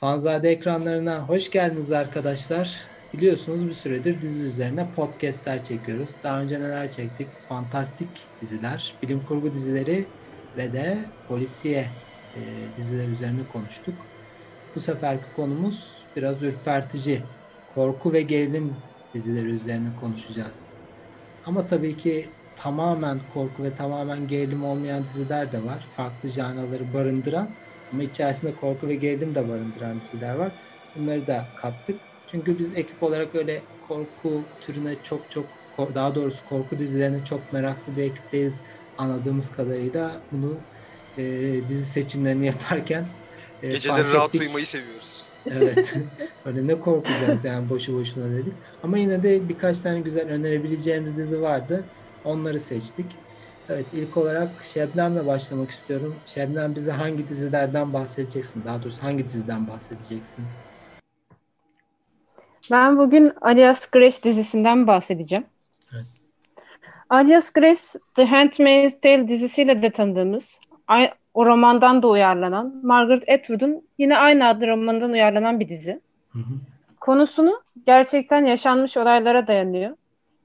Fanzade ekranlarına hoş geldiniz arkadaşlar. Biliyorsunuz bir süredir dizi üzerine podcastler çekiyoruz. Daha önce neler çektik? Fantastik diziler, bilim kurgu dizileri ve de polisiye e, diziler üzerine konuştuk. Bu seferki konumuz biraz ürpertici. Korku ve gerilim dizileri üzerine konuşacağız. Ama tabii ki tamamen korku ve tamamen gerilim olmayan diziler de var. Farklı janraları barındıran ama içerisinde korku ve gerilim de barındıran diziler var. Bunları da kattık. Çünkü biz ekip olarak öyle korku türüne çok çok daha doğrusu korku dizilerine çok meraklı bir ekipteyiz anladığımız kadarıyla bunu e, dizi seçimlerini yaparken e, Geceleri rahat uyumayı seviyoruz. Evet. Öyle ne korkacağız yani boşu boşuna dedik. Ama yine de birkaç tane güzel önerebileceğimiz dizi vardı. Onları seçtik. Evet ilk olarak Şebnem'le başlamak istiyorum. Şebnem bize hangi dizilerden bahsedeceksin? Daha doğrusu hangi diziden bahsedeceksin? Ben bugün Alias Grace dizisinden bahsedeceğim. Evet. Alias Grace, The Handmaid's Tale dizisiyle de tanıdığımız, o romandan da uyarlanan, Margaret Atwood'un yine aynı adlı romandan uyarlanan bir dizi. Hı hı. Konusunu gerçekten yaşanmış olaylara dayanıyor.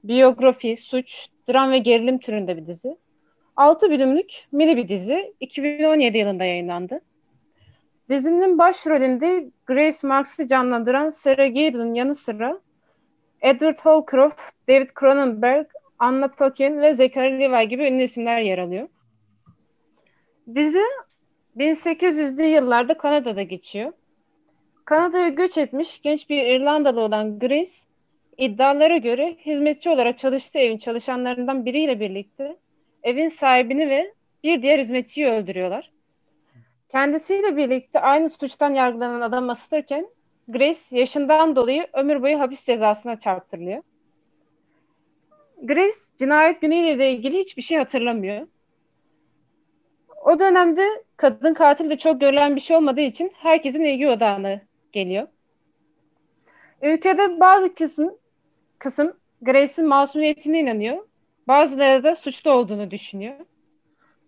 Biyografi, suç, dram ve gerilim türünde bir dizi. 6 bölümlük mini bir dizi 2017 yılında yayınlandı. Dizinin başrolünde Grace Marks'ı canlandıran Sarah Gaydon'ın yanı sıra Edward Holcroft, David Cronenberg, Anna Paquin ve Zachary Levi gibi ünlü isimler yer alıyor. Dizi 1800'lü yıllarda Kanada'da geçiyor. Kanada'ya göç etmiş genç bir İrlandalı olan Grace, iddialara göre hizmetçi olarak çalıştığı evin çalışanlarından biriyle birlikte evin sahibini ve bir diğer hizmetçiyi öldürüyorlar. Kendisiyle birlikte aynı suçtan yargılanan adam asılırken Grace yaşından dolayı ömür boyu hapis cezasına çarptırılıyor. Grace cinayet günüyle ilgili hiçbir şey hatırlamıyor. O dönemde kadın katil de çok görülen bir şey olmadığı için herkesin ilgi odağına geliyor. Ülkede bazı kısım, kısım Grace'in masumiyetine inanıyor Bazıları da suçlu olduğunu düşünüyor.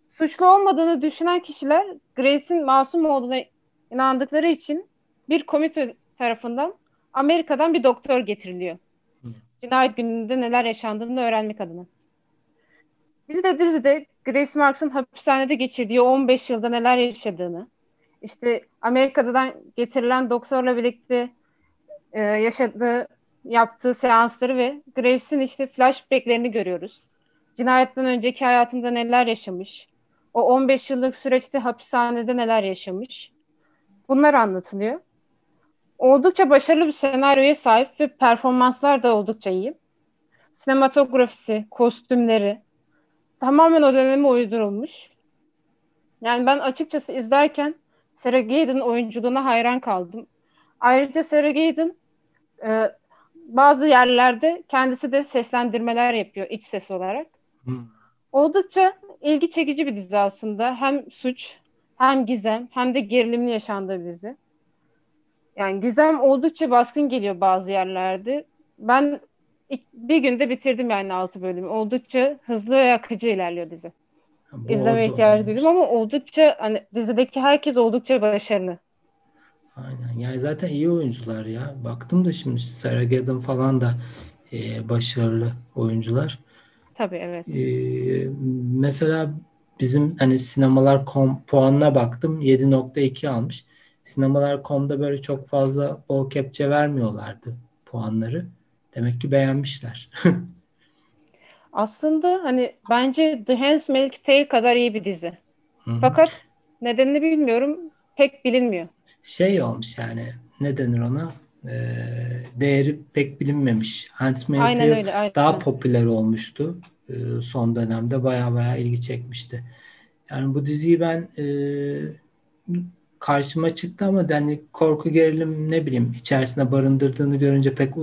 Suçlu olmadığını düşünen kişiler Grace'in masum olduğuna inandıkları için bir komite tarafından Amerika'dan bir doktor getiriliyor. Hı. Cinayet gününde neler yaşandığını öğrenmek adına. Biz de dizide Grace Marks'ın hapishanede geçirdiği 15 yılda neler yaşadığını, işte Amerika'dan getirilen doktorla birlikte e, yaşadığı, yaptığı seansları ve Grace'in işte flashbacklerini görüyoruz cinayetten önceki hayatında neler yaşamış, o 15 yıllık süreçte hapishanede neler yaşamış. Bunlar anlatılıyor. Oldukça başarılı bir senaryoya sahip ve performanslar da oldukça iyi. Sinematografisi, kostümleri tamamen o döneme uydurulmuş. Yani ben açıkçası izlerken Sarah Gaydon'ın oyunculuğuna hayran kaldım. Ayrıca Sarah Gaydon e, bazı yerlerde kendisi de seslendirmeler yapıyor iç ses olarak. Oldukça ilgi çekici bir dizi aslında. Hem suç, hem gizem, hem de gerilimli yaşandığı bir dizi. Yani gizem oldukça baskın geliyor bazı yerlerde. Ben bir günde bitirdim yani altı bölümü. Oldukça hızlı ve akıcı ilerliyor dizi. Bu İzleme ihtiyacı duydum ama oldukça hani dizideki herkes oldukça başarılı. Aynen. Yani zaten iyi oyuncular ya. Baktım da şimdi Sarah falan da e, başarılı oyuncular. Tabii evet. Ee, mesela bizim hani sinemalar.com puanına baktım 7.2 almış. Sinemalar.com'da böyle çok fazla bol kepçe vermiyorlardı puanları. Demek ki beğenmişler. Aslında hani bence The Handmaid's Tale kadar iyi bir dizi. Hı-hı. Fakat nedenini bilmiyorum. Pek bilinmiyor. Şey olmuş yani ne denir ona? Ee, değeri pek bilinmemiş. Aynen. daha popüler olmuştu. Ee, son dönemde baya baya ilgi çekmişti. Yani bu diziyi ben e, karşıma çıktı ama yani korku gerilim ne bileyim içerisinde barındırdığını görünce pek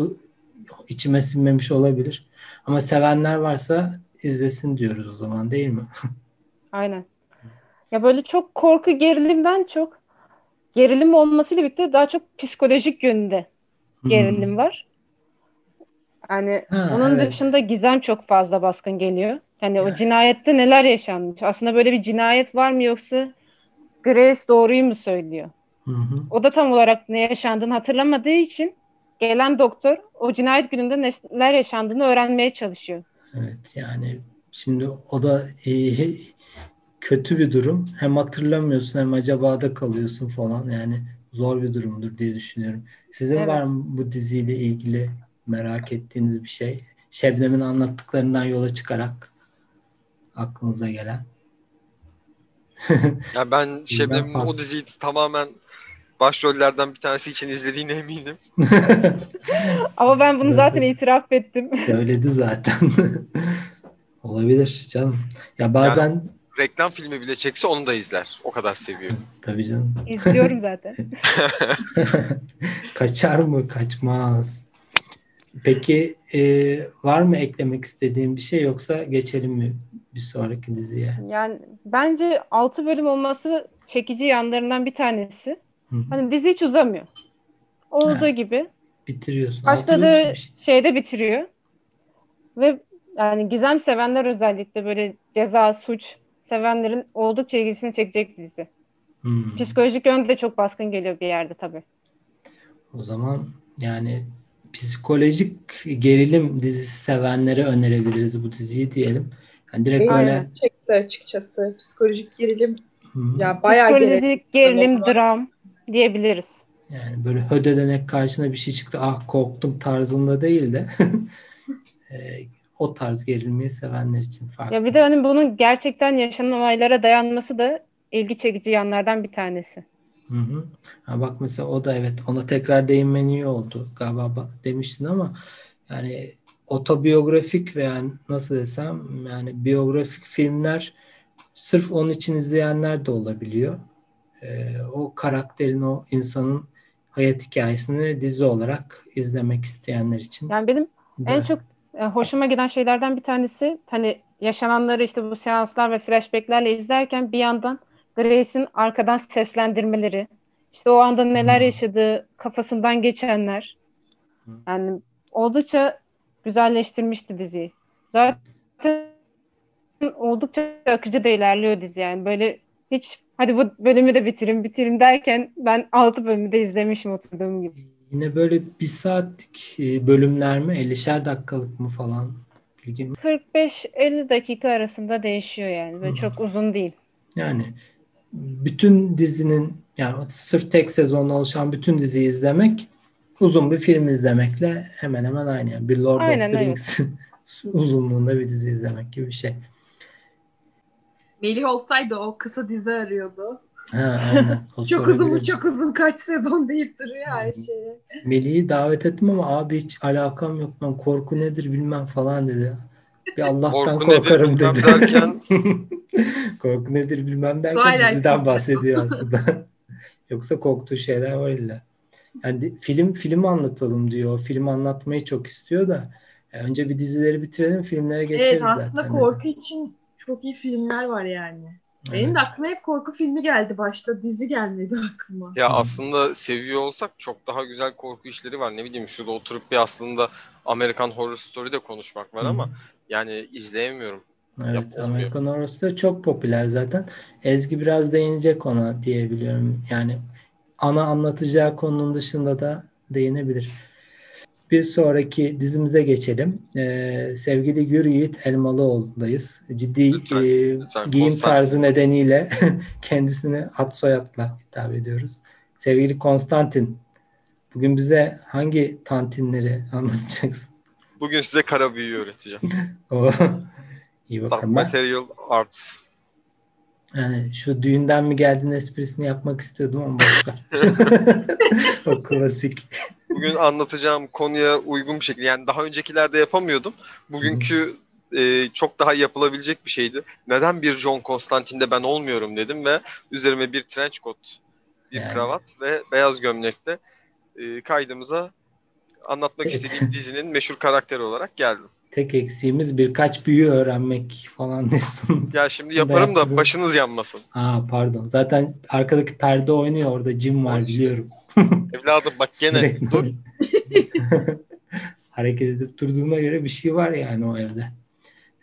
içime sinmemiş olabilir. Ama sevenler varsa izlesin diyoruz o zaman değil mi? Aynen. Ya böyle çok korku gerilimden çok gerilim olmasıyla birlikte daha çok psikolojik yönde gerilim hmm. var. Yani ha, onun evet. dışında gizem çok fazla baskın geliyor. Hani yani. o cinayette neler yaşanmış? Aslında böyle bir cinayet var mı yoksa Grace doğruyu mu söylüyor? Hı hı. O da tam olarak ne yaşandığını hatırlamadığı için gelen doktor o cinayet gününde neler yaşandığını öğrenmeye çalışıyor. Evet yani şimdi o da e, kötü bir durum. Hem hatırlamıyorsun hem acaba da kalıyorsun falan. Yani zor bir durumdur diye düşünüyorum. Sizin Evet. var mı bu diziyle ilgili merak ettiğiniz bir şey? Şebnem'in anlattıklarından yola çıkarak aklınıza gelen. Ya ben Şebnem'in o diziyi tamamen başrollerden bir tanesi için izlediğine eminim. Ama ben bunu zaten Zaten- itiraf ettim. Söyledi zaten. Olabilir canım. Ya bazen Reklam filmi bile çekse onu da izler. O kadar seviyor. tabii canım. İzliyorum zaten. Kaçar mı? Kaçmaz. Peki e, var mı eklemek istediğin bir şey yoksa geçelim mi bir sonraki diziye? Yani bence 6 bölüm olması çekici yanlarından bir tanesi. Hı hı. Hani dizi hiç uzamıyor. Olduğu Ha. gibi Bitiriyorsun. Başladığı şey. şeyde bitiriyor. Ve yani gizem sevenler özellikle böyle ceza, suç sevenlerin oldukça ilgisini çekecek bir dizi. Hmm. Psikolojik yönde de çok baskın geliyor bir yerde tabii. O zaman yani psikolojik gerilim dizisi sevenlere önerebiliriz bu diziyi diyelim. Yani direkt böyle Aynen çekti açıkçası. Psikolojik gerilim Hı hı. ya bayağı gerilim. Psikolojik gerilim, Tamam. dram diyebiliriz. Yani böyle hödedenek karşına bir şey çıktı ah korktum tarzında değil de e, o tarz gerilmeyi sevenler için farklı. Ya bir de hani bunun gerçekten yaşanan olaylara dayanması da ilgi çekici yanlardan bir tanesi. Hı hı. Ha bak mesela o da evet ona tekrar değinmen iyi oldu galiba bak- demiştin ama yani otobiyografik veya nasıl desem yani biyografik filmler sırf onun için izleyenler de olabiliyor. Ee, o karakterin o insanın hayat hikayesini dizi olarak izlemek isteyenler için. Yani benim de- en çok e, hoşuma giden şeylerden bir tanesi hani yaşananları işte bu seanslar ve flashbacklerle izlerken bir yandan Grace'in arkadan seslendirmeleri, işte o anda neler Hmm. yaşadığı kafasından geçenler. Hmm. Yani oldukça güzelleştirmişti diziyi. Zaten oldukça akıcı da ilerliyor dizi yani. Böyle hiç hadi bu bölümü de bitirin bitirin derken ben 6 bölümü de izlemişim oturduğum gibi. Yine böyle bir saatlik e, bölümler mi? 50'şer dakikalık mı falan? Bilgim 45-50 dakika arasında değişiyor yani. Böyle Hı. çok uzun değil. Yani bütün dizinin yani sırf tek sezonla oluşan bütün diziyi izlemek uzun bir film izlemekle hemen hemen aynı. Yani bir Lord Aynen, of the evet. Rings uzunluğunda bir dizi izlemek gibi bir şey. Melih olsaydı o kısa dizi arıyordu. Ha, aynen. Çok uzun mu sorabilir. çok uzun kaç sezon deyip duruyor her şeye. Melih'i davet ettim ama abi hiç alakam yok ben korku nedir bilmem falan dedi. Bir Allah'tan Korku nedir korkarım bilmem dedi. derken- korku nedir bilmem derken Twilight diziden bahsediyor aslında. Yoksa korktuğu şeyler var illa. Yani film filmi anlatalım diyor. Film anlatmayı çok istiyor da e, önce bir dizileri bitirelim filmlere geçeriz Evet zaten. aslında dedi. korku için çok iyi filmler var yani. Benim Evet. de aklıma hep korku filmi geldi başta. Dizi gelmedi aklıma. Ya aslında seviyor olsak çok daha güzel korku işleri var. Ne bileyim şurada oturup bir aslında Amerikan Horror Story'de konuşmak var Hı. ama yani izleyemiyorum. Evet, Yapılmıyor. Amerikan Horror Story çok popüler zaten. Ezgi biraz değinecek ona diyebiliyorum. Yani ana anlatacağı konunun dışında da değinebilir. Bir sonraki dizimize geçelim. Ee, sevgili Gür Yiğit Elmalıoğlu'ndayız. Ciddi Lütfen, e, lütfen, giyim Konstantin. tarzı nedeniyle kendisini ad soyadla hitap ediyoruz. Sevgili Konstantin, bugün bize hangi tantinleri anlatacaksın? Bugün size kara büyüyü öğreteceğim. İyi Dark bakalım. Ben- Material Arts. Yani şu düğünden mi geldin esprisini yapmak istiyordum ama boş ver. o klasik. Bugün anlatacağım konuya uygun bir şekilde yani daha öncekilerde yapamıyordum. Bugünkü e, çok daha yapılabilecek bir şeydi. Neden bir John Constantine'de ben olmuyorum dedim ve üzerime bir trench coat, bir Yani. kravat ve beyaz gömlekle e, kaydımıza anlatmak istediğim dizinin meşhur karakteri olarak geldim. Tek eksiğimiz birkaç büyü öğrenmek falan diyorsun. Ya şimdi yaparım da başınız yanmasın. Ha pardon. Zaten arkadaki perde oynuyor orada Jim var işte. biliyorum. Evladım bak gene Sürekli dur. Hareket edip durduğuna göre bir şey var yani o evde.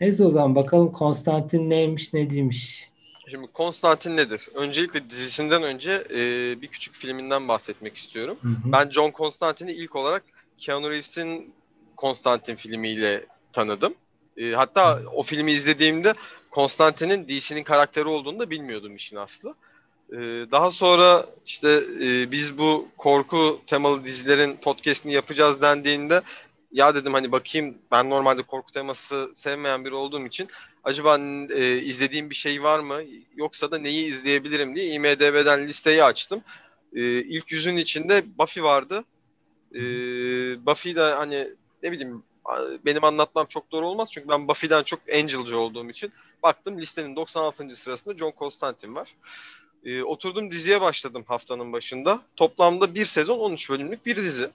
Neyse o zaman bakalım Konstantin neymiş ne değilmiş. Şimdi Konstantin nedir? Öncelikle dizisinden önce e, bir küçük filminden bahsetmek istiyorum. Hı hı. Ben John Constantine'i ilk olarak Keanu Reeves'in Konstantin filmiyle tanıdım. E, hatta o filmi izlediğimde Konstantin'in DC'nin karakteri olduğunu da bilmiyordum işin aslı. E, daha sonra işte e, biz bu korku temalı dizilerin podcast'ini yapacağız dendiğinde ya dedim hani bakayım ben normalde korku teması sevmeyen biri olduğum için acaba e, izlediğim bir şey var mı yoksa da neyi izleyebilirim diye IMDB'den listeyi açtım. E, ilk yüzün içinde Buffy vardı. E, Buffy de hani ne bileyim benim anlatmam çok doğru olmaz çünkü ben Buffy'den çok Angel'cı olduğum için baktım listenin 96. sırasında John Constantine var. E, oturdum diziye başladım haftanın başında. Toplamda bir sezon 13 bölümlük bir dizi.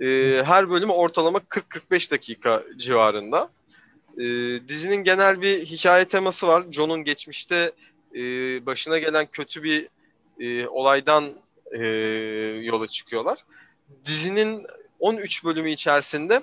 E, her bölümü ortalama 40-45 dakika civarında. E, dizinin genel bir hikaye teması var. John'un geçmişte e, başına gelen kötü bir e, olaydan e, yola çıkıyorlar. Dizinin 13 bölümü içerisinde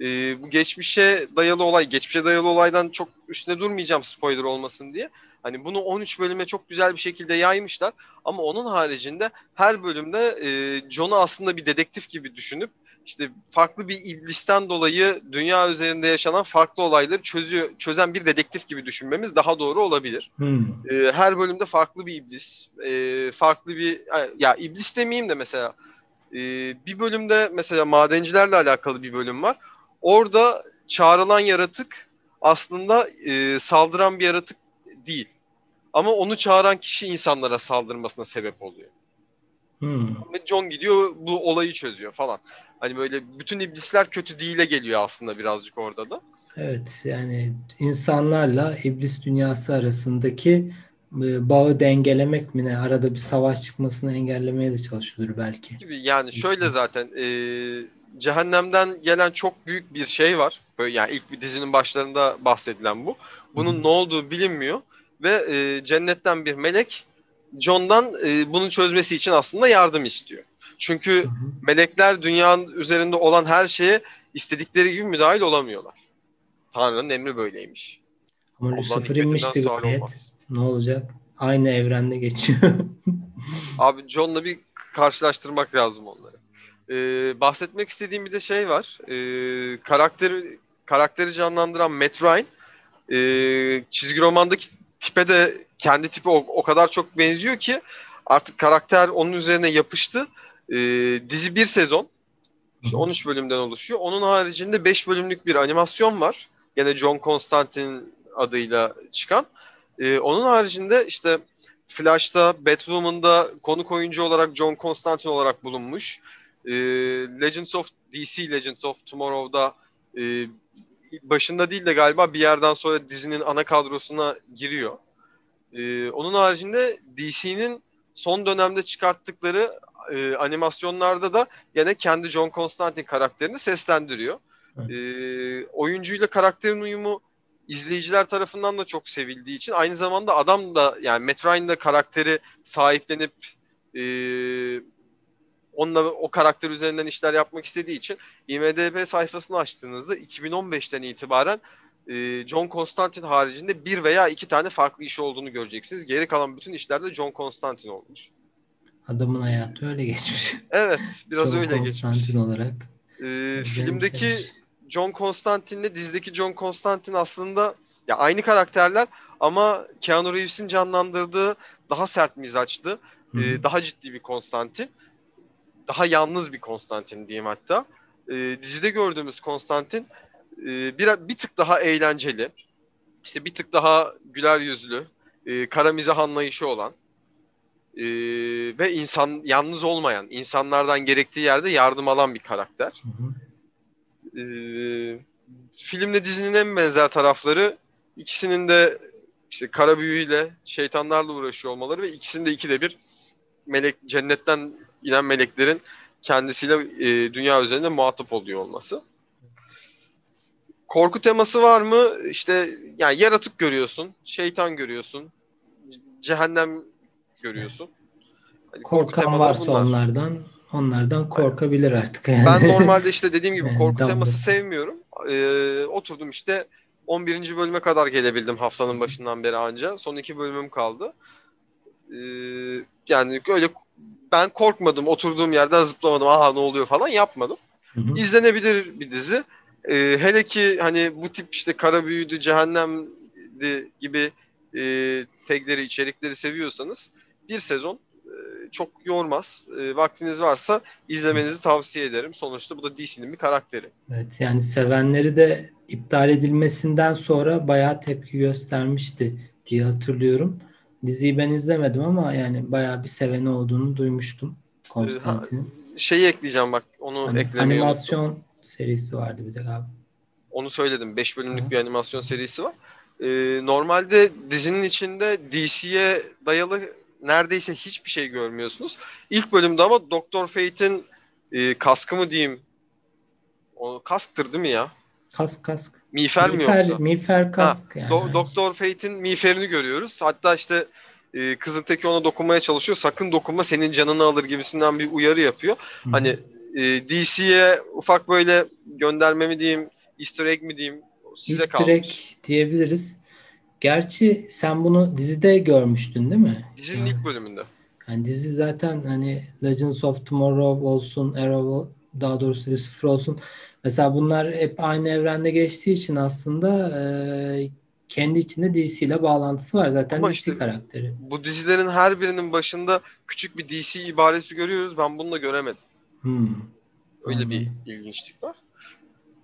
e, bu geçmişe dayalı olay, geçmişe dayalı olaydan çok üstüne durmayacağım spoiler olmasın diye. Hani bunu 13 bölüme çok güzel bir şekilde yaymışlar. Ama onun haricinde her bölümde e, John'u aslında bir dedektif gibi düşünüp işte farklı bir iblisten dolayı dünya üzerinde yaşanan farklı olayları çözüyor, çözen bir dedektif gibi düşünmemiz daha doğru olabilir. Hmm. E, her bölümde farklı bir iblis, e, farklı bir ya iblis demeyeyim de mesela e, bir bölümde mesela madencilerle alakalı bir bölüm var. Orada çağrılan yaratık aslında e, saldıran bir yaratık değil. Ama onu çağıran kişi insanlara saldırmasına sebep oluyor. Hmm. John gidiyor bu olayı çözüyor falan. Hani böyle bütün iblisler kötü değile geliyor aslında birazcık orada da. Evet yani insanlarla iblis dünyası arasındaki e, bağı dengelemek mi ne arada bir savaş çıkmasını engellemeye de çalışıyordur belki. Gibi yani şöyle zaten e, cehennemden gelen çok büyük bir şey var. Böyle yani ilk bir dizinin başlarında bahsedilen bu. Bunun Hı. ne olduğu bilinmiyor ve e, cennetten bir melek John'dan e, bunu çözmesi için aslında yardım istiyor. Çünkü hı. melekler dünyanın üzerinde olan her şeye istedikleri gibi müdahil olamıyorlar. Tanrı'nın emri böyleymiş. Ama Lucifer inmişti gayet. Ne olacak? Aynı evrende geçiyor. Abi John'la bir karşılaştırmak lazım onları. Ee, bahsetmek istediğim bir de şey var. Ee, karakteri karakteri canlandıran Matt Ryan ee, çizgi romandaki tipe de kendi tipi o, o kadar çok benziyor ki artık karakter onun üzerine yapıştı. Ee, dizi bir sezon. İşte 13 bölümden oluşuyor. Onun haricinde 5 bölümlük bir animasyon var. Gene John Constantine adıyla çıkan. Ee, onun haricinde işte Flash'ta, Batwoman'da konuk oyuncu olarak John Constantine olarak bulunmuş. Ee, Legends of DC Legends of Tomorrow'da e, başında değil de galiba bir yerden sonra dizinin ana kadrosuna giriyor. Ee, onun haricinde DC'nin son dönemde çıkarttıkları e, animasyonlarda da gene kendi John Constantine karakterini seslendiriyor. Evet. Ee, oyuncuyla karakterin uyumu izleyiciler tarafından da çok sevildiği için aynı zamanda adam da yani Matt Ryan da karakteri sahiplenip e, onunla o karakter üzerinden işler yapmak istediği için IMDB sayfasını açtığınızda 2015'ten itibaren e, John Constantine haricinde bir veya iki tane farklı iş olduğunu göreceksiniz. Geri kalan bütün işlerde John Constantine olmuş. Adamın hayatı öyle geçmiş. Evet, biraz John öyle geçmiş. Constantine olarak. E, filmdeki benimsemiş. John Constantine'le dizideki John Constantine aslında ya aynı karakterler ama Keanu Reeves'in canlandırdığı daha sert mizaçlı, e, daha ciddi bir Konstantin. Daha yalnız bir Konstantin diyeyim hatta. E, dizide gördüğümüz Konstantin e, bir, bir tık daha eğlenceli. işte bir tık daha güler yüzlü, e, kara mizah anlayışı olan e, ve insan yalnız olmayan, insanlardan gerektiği yerde yardım alan bir karakter. Hı hı. Ee, filmle dizinin en benzer tarafları ikisinin de işte kara büyüyle şeytanlarla uğraşıyor olmaları ve ikisinde ikide bir melek cennetten inen meleklerin kendisiyle e, dünya üzerinde muhatap oluyor olması. Korku teması var mı? İşte yani yaratık görüyorsun, şeytan görüyorsun, cehennem görüyorsun. Hani korku Korkan varsa bunlar. onlardan onlardan korkabilir artık. Yani. Ben normalde işte dediğim gibi korku teması sevmiyorum. Ee, oturdum işte 11. bölüme kadar gelebildim haftanın başından beri anca. Son iki bölümüm kaldı. Ee, yani öyle ben korkmadım. Oturduğum yerden zıplamadım. Aha ne oluyor falan yapmadım. Hı hı. İzlenebilir bir dizi. Ee, hele ki hani bu tip işte kara büyüdü, cehennemdi gibi e, tagleri, içerikleri seviyorsanız bir sezon e, çok yormaz. E, vaktiniz varsa izlemenizi tavsiye ederim. Sonuçta bu da DC'nin bir karakteri. Evet yani sevenleri de iptal edilmesinden sonra bayağı tepki göstermişti diye hatırlıyorum. Diziyi ben izlemedim ama yani bayağı bir seveni olduğunu duymuştum Konstantin'in. Şeyi ekleyeceğim bak onu Hani eklemeyi unuttum. animasyon serisi vardı bir de galiba. Onu söyledim. 5 bölümlük Hı. bir animasyon serisi var. Ee, normalde dizinin içinde DC'ye dayalı neredeyse hiçbir şey görmüyorsunuz. İlk bölümde ama Doktor Fate'in e, kaskı mı diyeyim? O kasktır değil mi ya? Kask kask. Miğfer mi Miğfer, yoksa? miğfer kask yani. Do- Doktor Fate'in miğferini görüyoruz. Hatta işte e, kızın teki ona dokunmaya çalışıyor. Sakın dokunma senin canını alır gibisinden bir uyarı yapıyor. Hı. Hani e, DC'ye ufak böyle gönderme mi diyeyim, easter egg mi diyeyim size Easter kalmış. egg diyebiliriz. Gerçi sen bunu dizide görmüştün değil mi? Dizinin Yani- ilk bölümünde. Yani dizi zaten hani Legends of Tomorrow olsun, Arrow daha doğrusu Lucifer olsun. Mesela bunlar hep aynı evrende geçtiği için aslında e, kendi içinde DC ile bağlantısı var. Zaten Ama DC işte- karakteri. Bu dizilerin her birinin başında küçük bir DC ibaresi görüyoruz. Ben bunu da göremedim. Hmm. Öyle bir Anladım. ilginçlik var.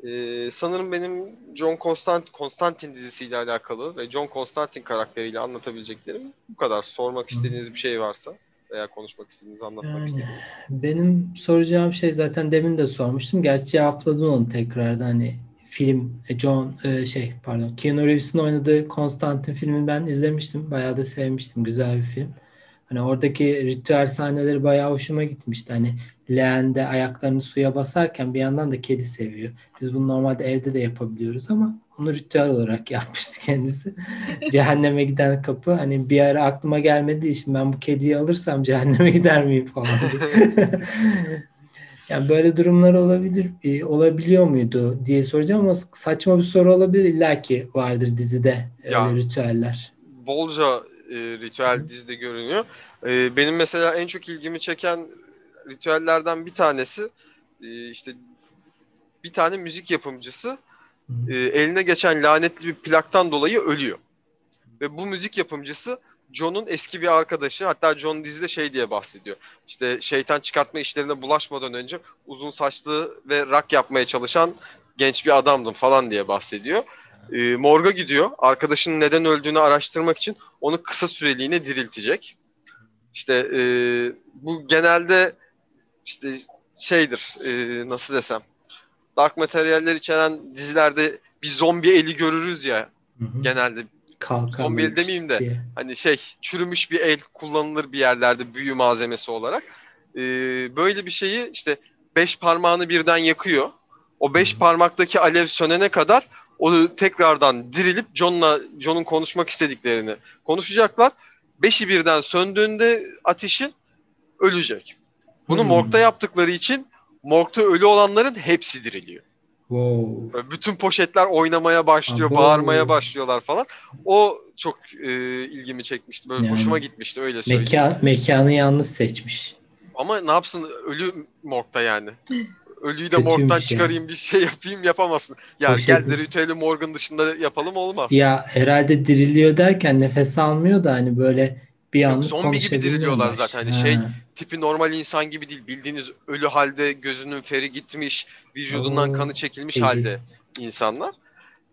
Ee, sanırım benim John Constant Constantine dizisiyle alakalı ve John Constantine karakteriyle anlatabileceklerim bu kadar. Sormak istediğiniz bir şey varsa veya konuşmak istediğiniz, anlatmak Yani istediğiniz. benim soracağım şey zaten demin de sormuştum. Gerçi cevapladın onu tekrardan hani film e, John e, şey pardon Keanu Reeves'in oynadığı Konstantin filmini ben izlemiştim. Bayağı da sevmiştim. Güzel bir film. Hani oradaki ritüel sahneleri bayağı hoşuma gitmişti. Hani leğende ayaklarını suya basarken bir yandan da kedi seviyor. Biz bunu normalde evde de yapabiliyoruz ama onu ritüel olarak yapmıştı kendisi. Cehenneme giden kapı. Hani bir ara aklıma gelmediği için ben bu kediyi alırsam cehenneme gider miyim falan diye. yani böyle durumlar olabilir e, olabiliyor muydu diye soracağım ama saçma bir soru olabilir. İlla ki vardır dizide öyle Ya. ritüeller. Bolca e, ritüel dizide görünüyor. E, benim mesela en çok ilgimi çeken ritüellerden bir tanesi e, işte bir tane müzik yapımcısı. E, eline geçen lanetli bir plaktan dolayı ölüyor. Ve bu müzik yapımcısı John'un eski bir arkadaşı. Hatta John dizide şey diye bahsediyor. İşte şeytan çıkartma işlerine bulaşmadan önce uzun saçlı ve rock yapmaya çalışan genç bir adamdım falan diye bahsediyor. E, morga gidiyor. Arkadaşının neden öldüğünü araştırmak için onu kısa süreliğine diriltecek. İşte e, bu genelde işte şeydir e, nasıl desem dark materyaller içeren dizilerde bir zombi eli görürüz ya Hı hı. genelde Kalkan zombi böyle demeyeyim de. diye. hani şey çürümüş bir el kullanılır bir yerlerde büyü malzemesi olarak. Ee, böyle bir şeyi işte beş parmağını birden yakıyor. O beş Hı. parmaktaki alev sönene kadar o tekrardan dirilip John'la John'un konuşmak istediklerini konuşacaklar. Beşi birden söndüğünde ateşin ölecek. Bunu Hmm. morgda yaptıkları için morgda ölü olanların hepsi diriliyor. Wow. Bütün poşetler oynamaya başlıyor, Abo. bağırmaya başlıyorlar falan. O çok e, ilgimi çekmişti. Böyle Yani. hoşuma gitmişti öyle söyleyeyim. Mekan, mekanı yalnız seçmiş. Ama ne yapsın ölü morgda yani. Ölüyü de morgdan ya. çıkarayım bir şey yapayım yapamazsın. Ya Poşet gel ritüeli morgun dışında yapalım olmaz. Ya herhalde diriliyor derken nefes almıyor da hani böyle bir anlık zombi gibi diriliyorlar zaten. Hani Ha. şey- Tipi normal insan gibi değil. Bildiğiniz ölü halde gözünün feri gitmiş, vücudundan Oo, kanı çekilmiş feci. halde insanlar.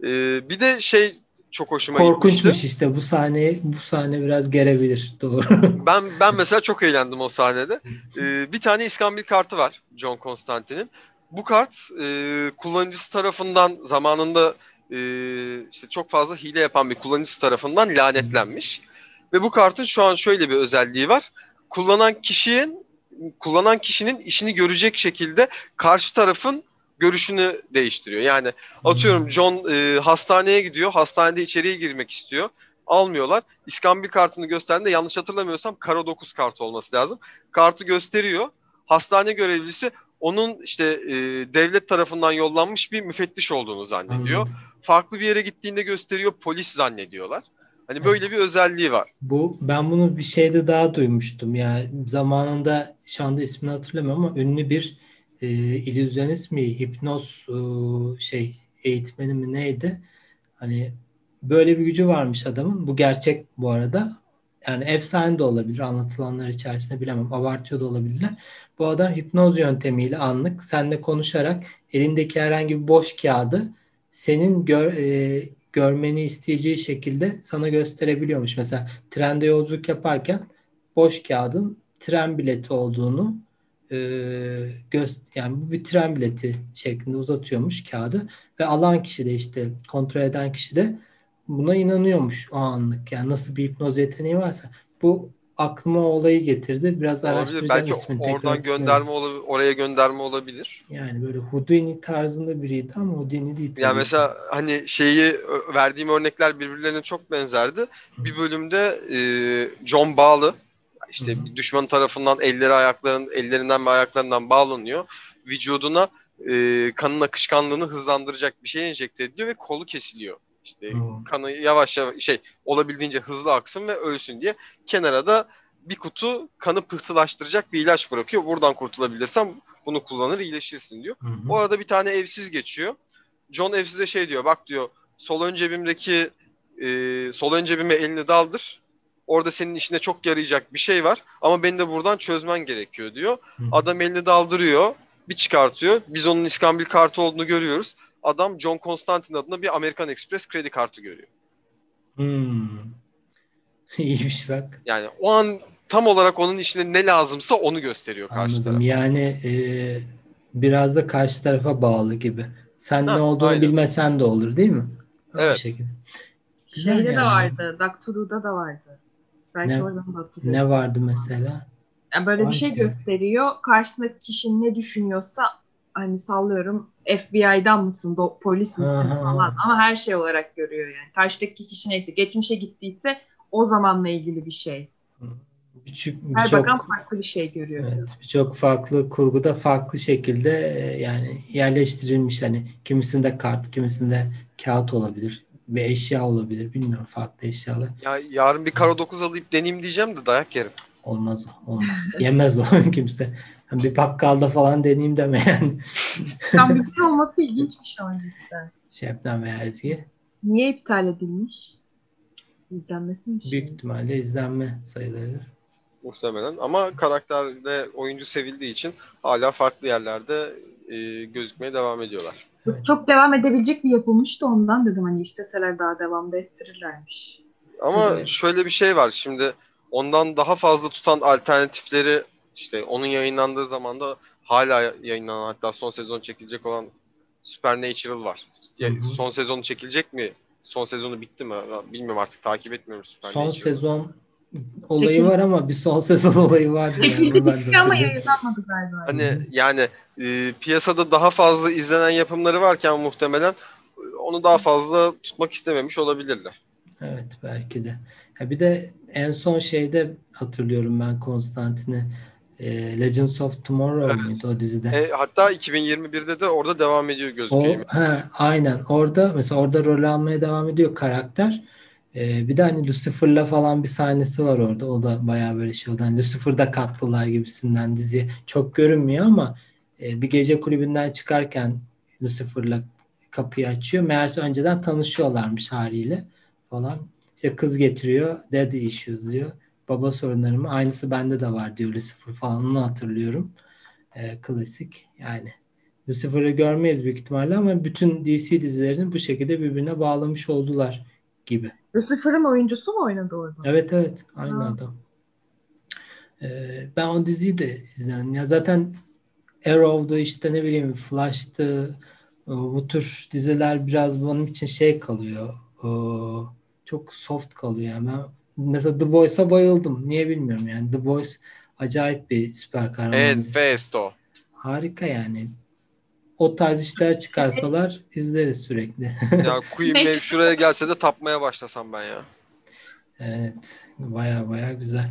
Ee, bir de şey çok hoşuma Korkunçmuş gitmişti. işte bu sahne bu sahne biraz gerebilir. Doğru. Ben ben mesela çok eğlendim o sahnede. Ee, bir tane iskambil kartı var John Constantine'in. Bu kart e, kullanıcısı tarafından zamanında e, işte çok fazla hile yapan bir kullanıcısı tarafından lanetlenmiş. Ve bu kartın şu an şöyle bir özelliği var. Kullanan kişinin kullanan kişinin işini görecek şekilde karşı tarafın görüşünü değiştiriyor. Yani atıyorum John e, hastaneye gidiyor. Hastanede içeriye girmek istiyor. Almıyorlar. İskambil kartını gösterdiğinde yanlış hatırlamıyorsam kara 9 kartı olması lazım. Kartı gösteriyor. Hastane görevlisi onun işte e, devlet tarafından yollanmış bir müfettiş olduğunu zannediyor. Anladım. Farklı bir yere gittiğinde gösteriyor polis zannediyorlar. Hani böyle bir özelliği var. Bu ben bunu bir şeyde daha duymuştum. Yani zamanında şu anda ismini hatırlamıyorum ama ünlü bir e, illüzyonist mi, hipnoz e, şey eğitmeni mi neydi? Hani böyle bir gücü varmış adamın. Bu gerçek bu arada. Yani efsane de olabilir anlatılanlar içerisinde bilemem. Abartıyor da olabilirler. Bu adam hipnoz yöntemiyle anlık seninle konuşarak elindeki herhangi bir boş kağıdı senin gör, e, görmeni isteyeceği şekilde sana gösterebiliyormuş. Mesela trende yolculuk yaparken boş kağıdın tren bileti olduğunu e, göz yani bu bir tren bileti şeklinde uzatıyormuş kağıdı ve alan kişi de işte kontrol eden kişi de buna inanıyormuş o anlık. Yani nasıl bir hipnoz yeteneği varsa bu aklıma olayı getirdi. Biraz Olabilir. araştıracağım Belki ismini. tekrar oradan gönderme olabilir, oraya gönderme olabilir. Yani böyle Houdini tarzında biriydi ama Houdini değil. Ya tabii. mesela hani şeyi verdiğim örnekler birbirlerine çok benzerdi. Bir bölümde e, John bağlı işte Hı hı. bir düşman tarafından elleri ayakların ellerinden ve ayaklarından bağlanıyor. Vücuduna e, kanın akışkanlığını hızlandıracak bir şey enjekte ediliyor ve kolu kesiliyor. İşte Hı. kanı yavaş yavaş şey olabildiğince hızlı aksın ve ölsün diye kenara da bir kutu kanı pıhtılaştıracak bir ilaç bırakıyor. Buradan kurtulabilirsem bunu kullanır iyileşirsin diyor. Hı hı. O arada bir tane evsiz geçiyor. John evsize şey diyor. Bak diyor sol ön cebimdeki e, sol ön cebime elini daldır. Orada senin işine çok yarayacak bir şey var. Ama beni de buradan çözmen gerekiyor diyor. Hı hı. Adam elini daldırıyor. Bir çıkartıyor. Biz onun iskambil kartı olduğunu görüyoruz. Adam John Constantine adına bir American Express kredi kartı görüyor. Hmm. İyiymiş bak. Yani o an tam olarak onun işine ne lazımsa onu gösteriyor karşı Anladım. taraf. Yani e, biraz da karşı tarafa bağlı gibi. Sen Ha, ne olduğunu aynen. bilmesen de olur değil mi? Evet. şekilde. Güzel Şeyde de yani. vardı. Doctor Who'da da vardı. Belki Ne- oradan da hatırlıyorsun. Ne vardı mesela? Yani böyle bir şey Hangisi? gösteriyor. Karşısındaki kişi ne düşünüyorsa hani sallıyorum FBI'dan mısın, do- polis misin Aha. falan ama her şey olarak görüyor yani. Karşıdaki kişi neyse geçmişe gittiyse o zamanla ilgili bir şey. Birçok, Her birçok, bakan farklı bir şey görüyor. evet, birçok farklı kurguda farklı şekilde e, yani yerleştirilmiş hani kimisinde kart, kimisinde kağıt olabilir ve eşya olabilir. Bilmiyorum farklı eşyalar. Ya yarın bir karo 9 alıp deneyeyim diyeceğim de dayak yerim. Olmaz olmaz. Yemez o kimse. Yani bir bakkalda falan deneyeyim deme yani. Tam bir şey olması ilginçmiş ama cidden. Şebnem veya Ezgi. Niye iptal edilmiş? İzlenmesi mi? Büyük ihtimalle izlenme sayılarıdır. muhtemelen. Ama karakter ve oyuncu sevildiği için hala farklı yerlerde e, gözükmeye devam ediyorlar. Evet. Çok devam edebilecek bir yapılmış da ondan dedim hani isteseler daha devam da ettirirlermiş. Ama Evet. şöyle bir şey var. Şimdi ondan daha fazla tutan alternatifleri işte onun yayınlandığı zaman da hala yayınlanan hatta son sezon çekilecek olan Supernatural var. Ya, Hı hı. son sezonu çekilecek mi? Son sezonu bitti mi? Bilmiyorum artık takip etmiyorum Son Supernatural'ı. sezon olayı Peki. var ama bir son sezon olayı var. Yani, ben de ama yayınlanmadı galiba. Hani yani e, piyasada daha fazla izlenen yapımları varken muhtemelen e, onu daha fazla tutmak istememiş olabilirler. Evet belki de. Ha bir de en son şeyde hatırlıyorum ben Konstantin'i. E, Legends of Tomorrow Evet. muydu o dizide? E, hatta 2021'de de orada devam ediyor O gözüküyor. ha, aynen orada mesela orada rol almaya devam ediyor karakter. Ee, bir de hani Lucifer'la falan bir sahnesi var orada. O da bayağı böyle şey oldu. Hani Lucifer'da kattılar gibisinden dizi. Çok görünmüyor ama e, bir gece kulübünden çıkarken Lucifer'la kapıyı açıyor. Meğerse önceden tanışıyorlarmış haliyle falan. İşte kız getiriyor. Daddy issues diyor. Baba sorunları mı? Aynısı bende de var diyor Lucifer falan. Onu hatırlıyorum. Ee, klasik yani. Lucifer'ı görmeyiz büyük ihtimalle ama bütün DC dizilerini bu şekilde birbirine bağlamış oldular gibi. Lucifer'ın oyuncusu mu oynadı orada? Evet evet aynı Ha. adam. Ee, ben o diziyi de izlemedim. Ya zaten Arrow'du işte ne bileyim Flash'tı bu tür diziler biraz benim için şey kalıyor. çok soft kalıyor yani. Ben mesela The Boys'a bayıldım. Niye bilmiyorum yani. The Boys acayip bir süper kahraman Evet, dizisi. Festo. Harika yani. O tarz işler çıkarsalar izleriz sürekli. Ya Queen Maeve şuraya gelse de tapmaya başlasam ben ya. Evet. Baya baya güzel.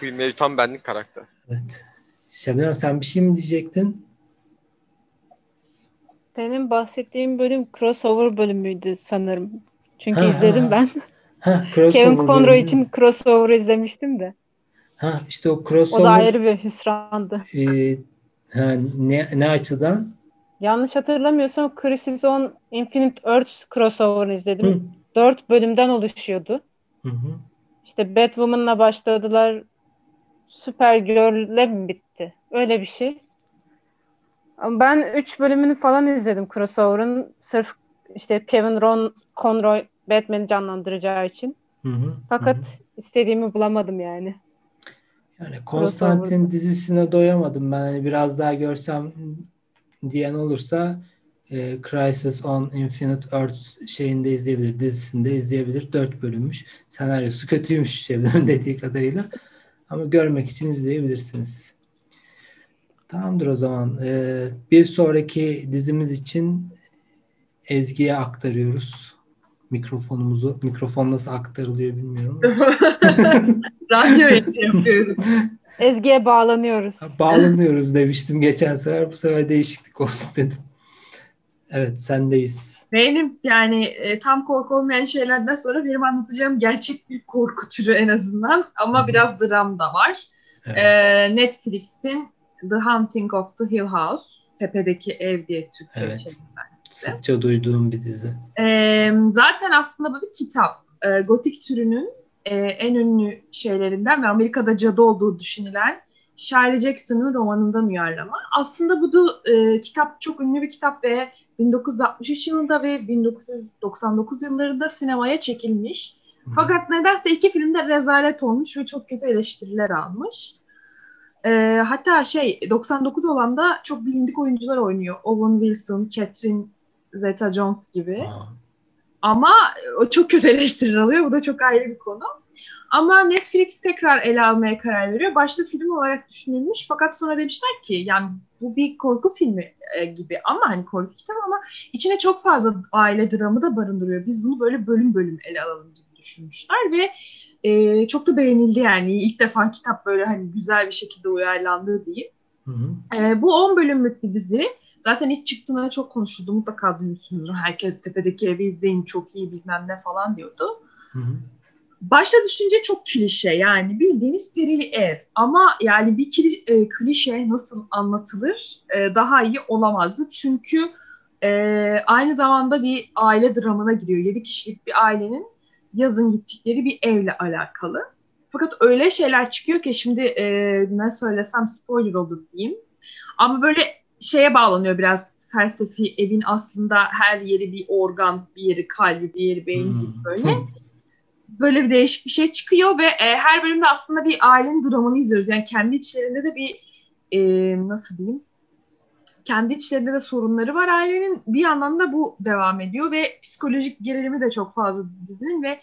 Queen Maeve tam benlik karakter. Evet. Şebnem sen bir şey mi diyecektin? Senin bahsettiğin bölüm crossover bölümüydü sanırım. Çünkü Ha, izledim ha. ben. Ha, crossover Kevin Conroy için crossover izlemiştim de. Ha, işte o O da crossover ayrı bir hüsrandı. e, ha, ne, ne açıdan? Yanlış hatırlamıyorsam Crisis on Infinite Earths crossover'ını izledim. Hı. Dört bölümden oluşuyordu. Hı hı. İşte Batwoman'la başladılar. Supergirl'le mi bitti? Öyle bir şey. Ben 3 bölümünü falan izledim crossover'ın. Sırf işte Kevin Ron Conroy Batman'i canlandıracağı için. Hı hı. Fakat Hı istediğimi bulamadım yani. Yani Konstantin dizisine doyamadım ben. Hani biraz daha görsem diyen olursa e, Crisis on Infinite Earths şeyinde izleyebilir, dizisinde izleyebilir. Dört bölünmüş. Senaryosu kötüymüş Şebnem'in dediği kadarıyla. Ama görmek için izleyebilirsiniz. Tamamdır o zaman. E, bir sonraki dizimiz için Ezgi'ye aktarıyoruz mikrofonumuzu. Mikrofon nasıl aktarılıyor bilmiyorum. Radyo yapıyoruz. Ezgi'ye bağlanıyoruz. Bağlanıyoruz demiştim geçen sefer. Bu sefer değişiklik olsun dedim. Evet sendeyiz. Benim yani e, tam korku olmayan şeylerden sonra benim anlatacağım gerçek bir korku türü en azından ama Hı. biraz dram da var. Evet. E, Netflix'in The Haunting of the Hill House, Tepedeki Ev diye Türkçe Evet. çevirilen. Sıkça duyduğum bir dizi. E, zaten aslında bu bir kitap. E, gotik türünün e, en ünlü şeylerinden ve Amerika'da cadı olduğu düşünülen Shirley Jackson'ın romanından uyarlama. Aslında bu da e, kitap çok ünlü bir kitap ve 1963 yılında ve 1999 yıllarında sinemaya çekilmiş. Fakat nedense iki filmde rezalet olmuş ve çok kötü eleştiriler almış. Ee, hatta şey 99 olan da çok bilindik oyuncular oynuyor. Owen Wilson, Catherine Zeta-Jones gibi. Aa, Ama o çok kötü eleştiriler alıyor. Bu da çok ayrı bir konu. Ama Netflix tekrar ele almaya karar veriyor. Başta film olarak düşünülmüş fakat sonra demişler ki yani bu bir korku filmi e, gibi ama hani korku kitabı ama içine çok fazla aile dramı da barındırıyor. Biz bunu böyle bölüm bölüm ele alalım gibi düşünmüşler ve e, çok da beğenildi yani. İlk defa kitap böyle hani güzel bir şekilde uyarlandığı diyeyim. hı hı. E, bu 10 bölümlük bir dizi. Zaten ilk çıktığında çok konuşuldu. Mutlaka duymuşsunuzdur. Herkes tepedeki evi izleyin çok iyi bilmem ne falan diyordu. Hı hı. Başta düşünce çok klişe yani bildiğiniz perili ev ama yani bir kli- e, klişe nasıl anlatılır e, daha iyi olamazdı. Çünkü e, aynı zamanda bir aile dramına giriyor. 7 kişilik bir ailenin yazın gittikleri bir evle alakalı. Fakat öyle şeyler çıkıyor ki şimdi e, ne söylesem spoiler olur diyeyim. Ama böyle şeye bağlanıyor biraz felsefi evin aslında her yeri bir organ, bir yeri kalbi, bir yeri beyin Hmm. gibi böyle böyle bir değişik bir şey çıkıyor ve e, her bölümde aslında bir ailenin dramını izliyoruz. Yani kendi içlerinde de bir e, nasıl diyeyim kendi içlerinde de sorunları var ailenin. Bir yandan da bu devam ediyor ve psikolojik gerilimi de çok fazla dizinin ve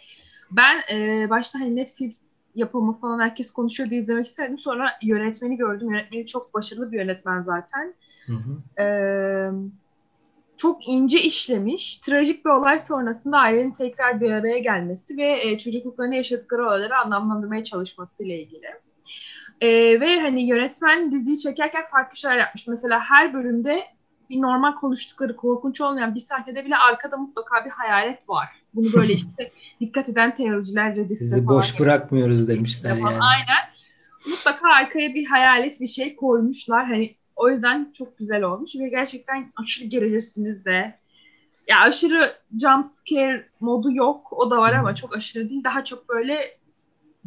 ben e, başta hani Netflix yapımı falan herkes konuşuyor diye izlemek istedim. Sonra yönetmeni gördüm. Yönetmeni çok başarılı bir yönetmen zaten. Hı hı. Çok ince işlemiş. Trajik bir olay sonrasında ailenin tekrar bir araya gelmesi ve e, çocukluklarını yaşadıkları olayları anlamlandırmaya çalışması ile ilgili. Ve hani yönetmen diziyi çekerken farklı şeyler yapmış. Mesela her bölümde bir normal konuştukları korkunç olmayan bir sahnede bile arkada mutlaka bir hayalet var. Bunu böyle işte dikkat eden teoriciler Reddit'te Sizi falan boş bırakmıyoruz demişler falan. yani. Aynen. Mutlaka arkaya bir hayalet bir şey koymuşlar. Hani o yüzden çok güzel olmuş ve gerçekten aşırı gerilirsiniz de. Ya aşırı jump scare modu yok. O da var ama çok aşırı değil. Daha çok böyle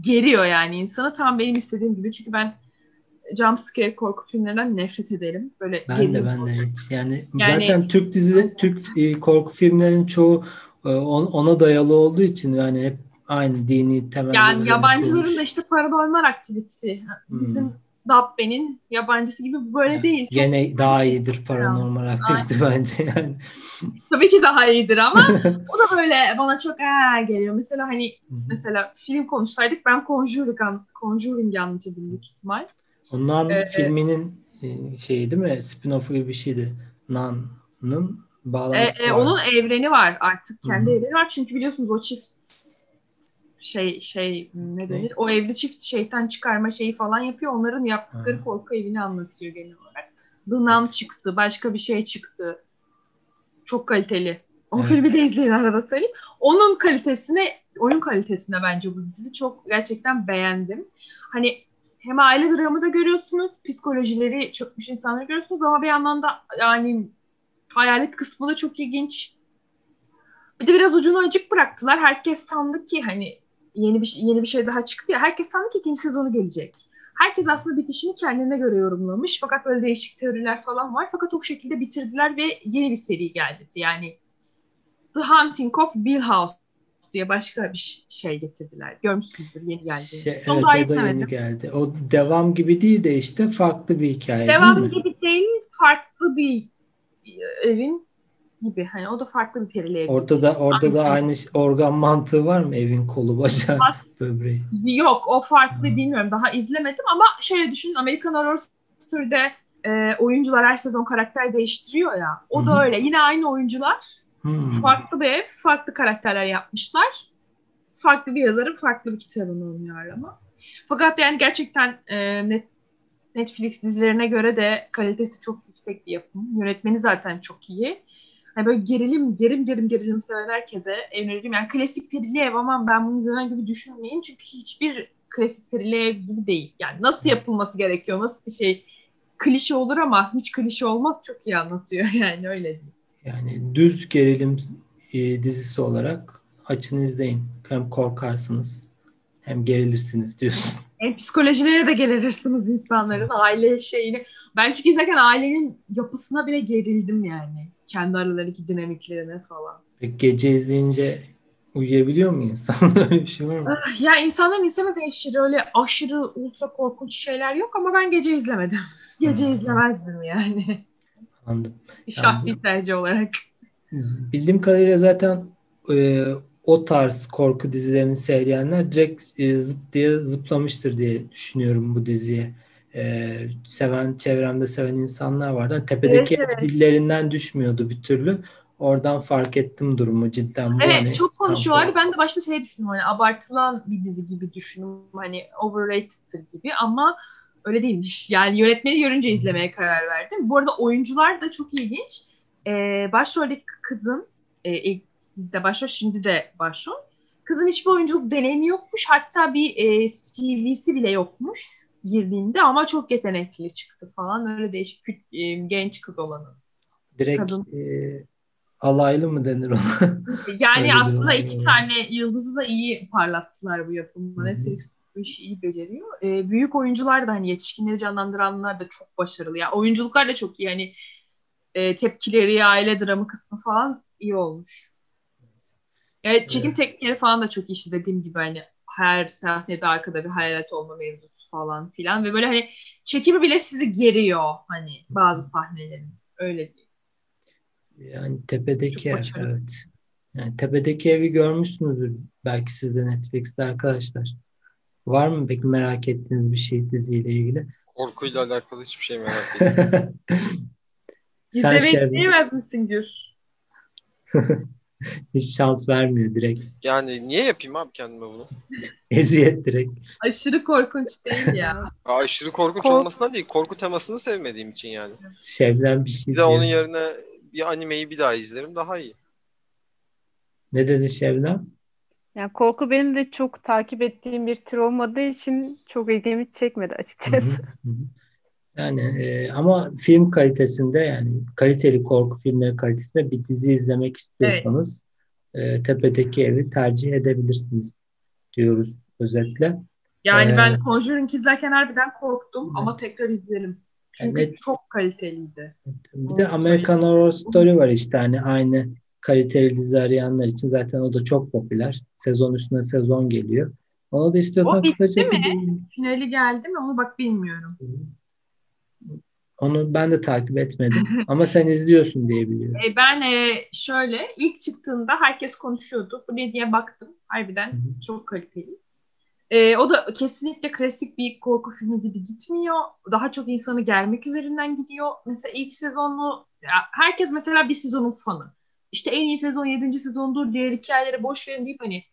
geriyor yani insanı. Tam benim istediğim gibi. Çünkü ben jump scare korku filmlerinden nefret ederim. Böyle Ben de ben de olacak. hiç yani, Yani- zaten Türk dizileri Türk e, korku filmlerinin çoğu e, on- ona dayalı olduğu için yani hep aynı dini temel Yani yabancıların da işte paranormal aktivite. Hmm. Dabbe'nin yabancısı gibi bu böyle değil. Çok Gene daha iyidir paranormal aktivite bence yani. tabii ki daha iyidir ama o da böyle bana çok ee geliyor. Mesela hani mesela film konuşsaydık ben Conjuring, Conjuring'i anlatırdım büyük ihtimal. Onların Ee, filminin e, şeyi değil mi? Spin-off'u gibi bir şeydi. Nan'ın Ee, bağlantısı e, var. onun evreni var artık. Kendi Hı hı. evreni var. Çünkü biliyorsunuz o çift şey şey ne denir? O evli çift şeytan çıkarma şeyi falan yapıyor. Onların yaptıkları Hı. korku evini anlatıyor genel olarak. The Nun çıktı. Başka bir şey çıktı. Çok kaliteli. O Evet. filmi de izleyin arada söyleyeyim. Onun kalitesine, oyun kalitesine bence bu dizi çok gerçekten beğendim. Hani hem aile dramı da görüyorsunuz, psikolojileri çökmüş insanları görüyorsunuz ama bir yandan da yani hayalet kısmı da çok ilginç. Bir de biraz ucunu açık bıraktılar. Herkes sandı ki hani yeni bir şey- yeni bir şey daha çıktı ya. Herkes sandı ki ikinci sezonu gelecek. Herkes aslında bitişini kendine göre yorumlamış. Fakat böyle değişik teoriler falan var. Fakat o şekilde bitirdiler ve yeni bir seri geldi. Yani The Hunting of Bill House diye başka bir şey getirdiler. Görmüşsünüzdür yeni geldi. Şey, evet o da izlemedim. yeni geldi. O devam gibi değil de işte farklı bir hikaye Devam değil gibi değil, farklı bir e, evin gibi. Hani o da farklı bir perili ev. Orada da orada da Aynı. organ mantığı var mı? Evin kolu, bacağı, böbreği. Yok o farklı Hmm. bilmiyorum. Daha izlemedim ama şöyle düşünün American Horror Story'de e, oyuncular her sezon karakter değiştiriyor ya. O Hı da öyle. Yine aynı oyuncular. Hmm. Farklı bir ev, farklı karakterler yapmışlar. Farklı bir yazarın farklı bir kitabını uyarlama. Fakat yani gerçekten e, net, Netflix dizilerine göre de kalitesi çok yüksek bir yapım. Yönetmeni zaten çok iyi. Yani böyle gerilim, gerim gerim gerilim seven herkese öneririm. Yani klasik perili ev ama ben bunu izlemen gibi düşünmeyin. Çünkü hiçbir klasik perili ev gibi değil. Yani nasıl yapılması gerekiyor, nasıl bir şey klişe olur ama hiç klişe olmaz çok iyi anlatıyor yani öyle değil. Yani düz gerilim e, dizisi olarak açın izleyin. Hem korkarsınız hem gerilirsiniz diyorsun. Hem psikolojilere de gelirirsiniz insanların aile şeyini. Ben çünkü izlerken ailenin yapısına bile gerildim yani. Kendi aralarındaki dinamiklerine falan. Peki gece izleyince uyuyabiliyor mu insan? Öyle bir şey var mı? Ya insandan insana değişir. Öyle aşırı ultra korkunç şeyler yok ama ben gece izlemedim. Gece Hmm. izlemezdim yani. Anladım. Şahsi tercih olarak. Bildiğim kadarıyla zaten e, o tarz korku dizilerini seyredenler direkt e, zıp diye zıplamıştır diye düşünüyorum bu diziye. E, seven çevremde seven insanlar vardı. Hani Tepedeki Evet, evet. dillerinden düşmüyordu bir türlü. Oradan fark ettim durumu cidden. Bu Evet hani çok konuşuyorlardı. Ben de başta şey düşündüm hani abartılan bir dizi gibi düşündüm. Hani overrated'tir gibi ama öyle değilmiş. Yani yönetmeni görünce izlemeye karar verdim. Bu arada oyuncular da çok ilginç. Ee, başroldeki kızın e, ilk dizide başrol şimdi de başrol. Kızın hiçbir oyunculuk deneyimi yokmuş. Hatta bir e, CV'si bile yokmuş girdiğinde ama çok yetenekli çıktı falan. Öyle değişik e, genç kız olanı. Direkt kadın. e, alaylı mı denir ona? Yani Öyle aslında iki tane yıldızı da iyi parlattılar bu yapımda. Netflix bu işi iyi beceriyor. Ee, büyük oyuncular da hani yetişkinleri canlandıranlar da çok başarılı. Yani oyunculuklar da çok iyi. Yani e, tepkileri, aile dramı kısmı falan iyi olmuş. Evet, çekim Evet. teknikleri falan da çok iyi işte dediğim gibi hani her sahnede arkada bir hayalet olma mevzusu falan filan ve böyle hani çekimi bile sizi geriyor hani bazı sahnelerin. Öyle değil. Yani tepedeki ev, evet. Yani tepedeki evi görmüşsünüzdür belki siz de Netflix'te arkadaşlar. Var mı peki merak ettiğiniz bir şey diziyle ilgili? Korkuyla alakalı hiçbir şey merak etmiyorum. Sen şey, isteyemez misin Gür? hiç şans vermiyor direkt. Yani niye yapayım abi kendime bunu? Eziyet direkt. Aşırı korkunç değil ya. Ya aşırı korkunç Kork- olmasından değil, korku temasını sevmediğim için yani. Şevlen bir şey Bir de onun diyor. yerine bir animeyi bir daha izlerim daha iyi. Ne dedi Şevlen? Yani korku benim de çok takip ettiğim bir tür olmadığı için çok ilgimi çekmedi açıkçası. hı, hı hı. Yani e, ama film kalitesinde yani kaliteli korku filmleri kalitesinde bir dizi izlemek istiyorsanız e, Tepedeki Evi tercih edebilirsiniz diyoruz özetle. Yani Ee, ben Conjuring izlerken harbiden korktum ama Evet. tekrar izlerim. Çünkü Evet. çok kaliteliydi. Bir de Evet, American Horror Story var işte hani aynı kaliteli dizi arayanlar için zaten o da çok popüler. Sezon üstüne sezon geliyor. Onu da istiyorsan O bitti kısaca mi? Finali geldi mi onu bak bilmiyorum. Onu ben de takip etmedim ama sen izliyorsun diye biliyorum. E, ben e, şöyle ilk çıktığında herkes konuşuyordu. Bu ne diye baktım. Harbiden Hı hı. çok kaliteli. E, o da kesinlikle klasik bir korku filmi gibi gitmiyor. Daha çok insanı germek üzerinden gidiyor. Mesela ilk sezonu herkes mesela bir sezonun fanı. İşte en iyi sezon 7. sezondur diğer hikayeleri boş verin deyip hani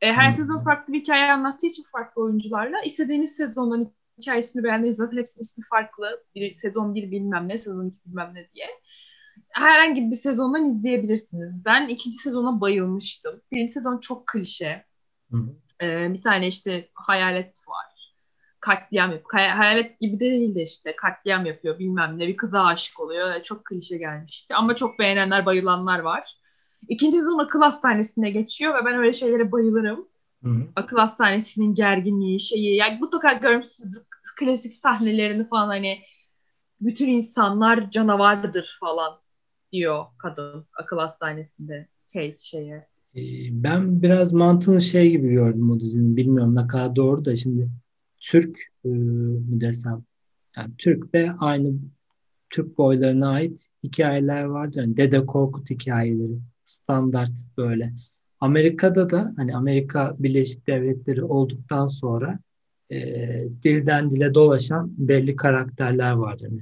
e, her Hı. sezon farklı bir hikaye anlattığı için farklı oyuncularla istediğiniz sezondan hikayesini beğendiğiniz zaten hepsinin ismi farklı. Bir, sezon bir bilmem ne, sezon iki bilmem ne diye. herhangi bir sezondan izleyebilirsiniz. Ben ikinci sezona bayılmıştım. Birinci sezon çok klişe. Hı. Ee, bir tane işte hayalet var. Katliam yapıyor. Hay- hayalet gibi de değil de işte katliam yapıyor bilmem ne. Bir kıza aşık oluyor. Çok klişe gelmişti. Ama çok beğenenler, bayılanlar var. İkinci sezon akıl hastanesine geçiyor ve ben öyle şeylere bayılırım. Hı. Akıl hastanesinin gerginliği, şeyi. Yani mutlaka görmüşsünüz klasik sahnelerini falan hani bütün insanlar canavardır falan diyor kadın akıl hastanesinde Kate şeye. Ee, Ben biraz mantığını şey gibi gördüm o dizinin. Bilmiyorum ne kadar doğru da şimdi Türk e, mü desem yani Türk ve aynı Türk boylarına ait hikayeler vardır. Yani Dede Korkut hikayeleri standart böyle. Amerika'da da hani Amerika Birleşik Devletleri olduktan sonra e, dilden dile dolaşan belli karakterler var. Yani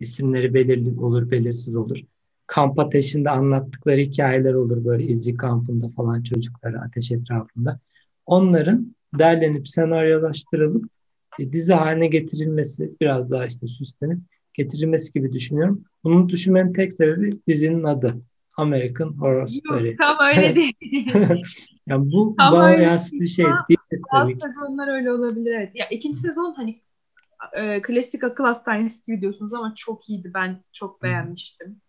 isimleri belirli olur, belirsiz olur. Kamp ateşinde anlattıkları hikayeler olur böyle izci kampında falan çocukları ateş etrafında. Onların derlenip senaryolaştırılıp e, dizi haline getirilmesi biraz daha işte süslenip getirilmesi gibi düşünüyorum. Bunu düşünmenin tek sebebi dizinin adı. American Horror Story. Yok tam öyle değil. yani bu Ama bana yansıttığı şey değil Bazı sezonlar öyle olabilir evet. Ya ikinci sezon hani e, klasik akıl hastanesi gibi diyorsunuz ama çok iyiydi. Ben çok beğenmiştim.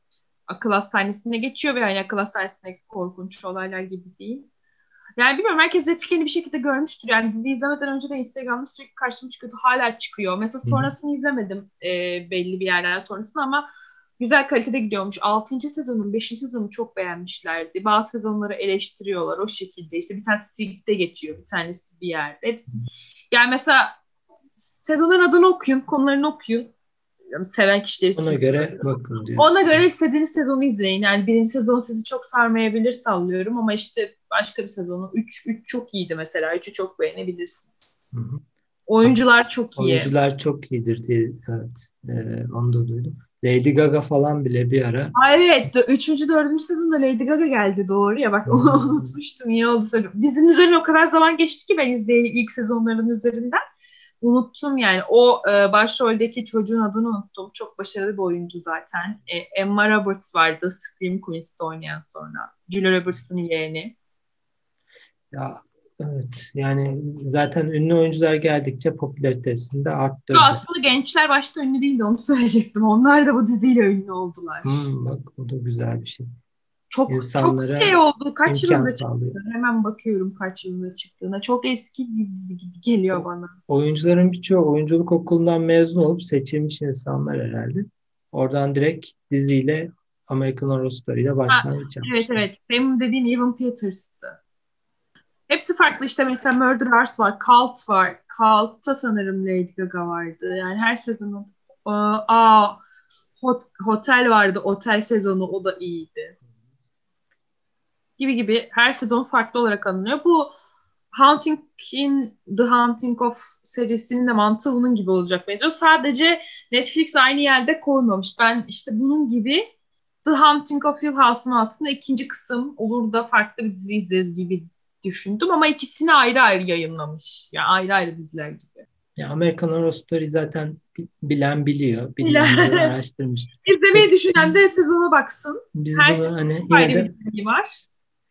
Akıl hastanesine geçiyor ve hani akıl hastanesindeki korkunç olaylar gibi değil. Yani bilmiyorum herkes repliklerini bir şekilde görmüştür. Yani dizi izlemeden önce de Instagram'da sürekli karşıma çıkıyordu. Hala çıkıyor. Mesela Hı. sonrasını izlemedim e, belli bir yerden sonrasını ama güzel kalitede gidiyormuş. 6. sezonun 5. sezonu çok beğenmişlerdi. Bazı sezonları eleştiriyorlar o şekilde. İşte bir tanesi Silk'te geçiyor. Bir tanesi bir yerde. Hepsi. Yani mesela sezonların adını okuyun, konularını okuyun. Yani seven kişiler için. Ona göre söylüyorum. bakın diyor. Ona göre istediğiniz sezonu izleyin. Yani birinci sezon sizi çok sarmayabilir sallıyorum ama işte başka bir sezonu 3 3 çok iyiydi mesela. 3'ü çok beğenebilirsiniz. Hı hı. Oyuncular çok iyi. Oyuncular çok iyidir diye evet. Ee, onu da duydum. Lady Gaga falan bile bir ara Aa, evet. 3. 4. sezonda Lady Gaga geldi doğru ya. Bak onu unutmuştum. İyi oldu söylüyorum. Dizinin üzerine o kadar zaman geçti ki ben izleyeli ilk sezonların üzerinden. Unuttum yani. O e, başroldeki çocuğun adını unuttum. Çok başarılı bir oyuncu zaten. E, Emma Roberts vardı. Scream Queens'te oynayan sonra. Julia Roberts'ın yeğeni. ya evet yani zaten ünlü oyuncular geldikçe popülaritesini de arttırdı. Aslında gençler başta ünlü değildi onu söyleyecektim. Onlar da bu diziyle ünlü oldular. Hmm, bak o da güzel bir şey. Çok İnsanlara çok şey oldu. Kaç yılında sağlıyor. çıktı? Hemen bakıyorum kaç yılında çıktığına. Çok eski bir dizi gibi geliyor bana. Oyuncuların birçoğu oyunculuk okulundan mezun olup seçilmiş insanlar herhalde. Oradan direkt diziyle American Horror Story ile başlangıç Evet evet. Benim dediğim Evan Peters'tı. Hepsi farklı işte mesela Murderers var, Cult var. Cult'ta sanırım Lady Gaga vardı. Yani her sezonun aa, Hot- Hotel vardı. Otel sezonu o da iyiydi. Gibi gibi her sezon farklı olarak alınıyor. Bu Haunting in The Haunting of serisinin de mantığı bunun gibi olacak benziyor. Sadece Netflix aynı yerde koymamış. Ben işte bunun gibi The Haunting of Hill House'un altında ikinci kısım olur da farklı bir dizi izleriz gibi düşündüm ama ikisini ayrı ayrı yayınlamış. Yani ayrı ayrı diziler gibi. Ya American Horror Story zaten bi- bilen biliyor. Bilen. Araştırmıştır. İzlemeyi düşünen de sezona baksın. Biz Her bunu hani Ayrı yine de bir var.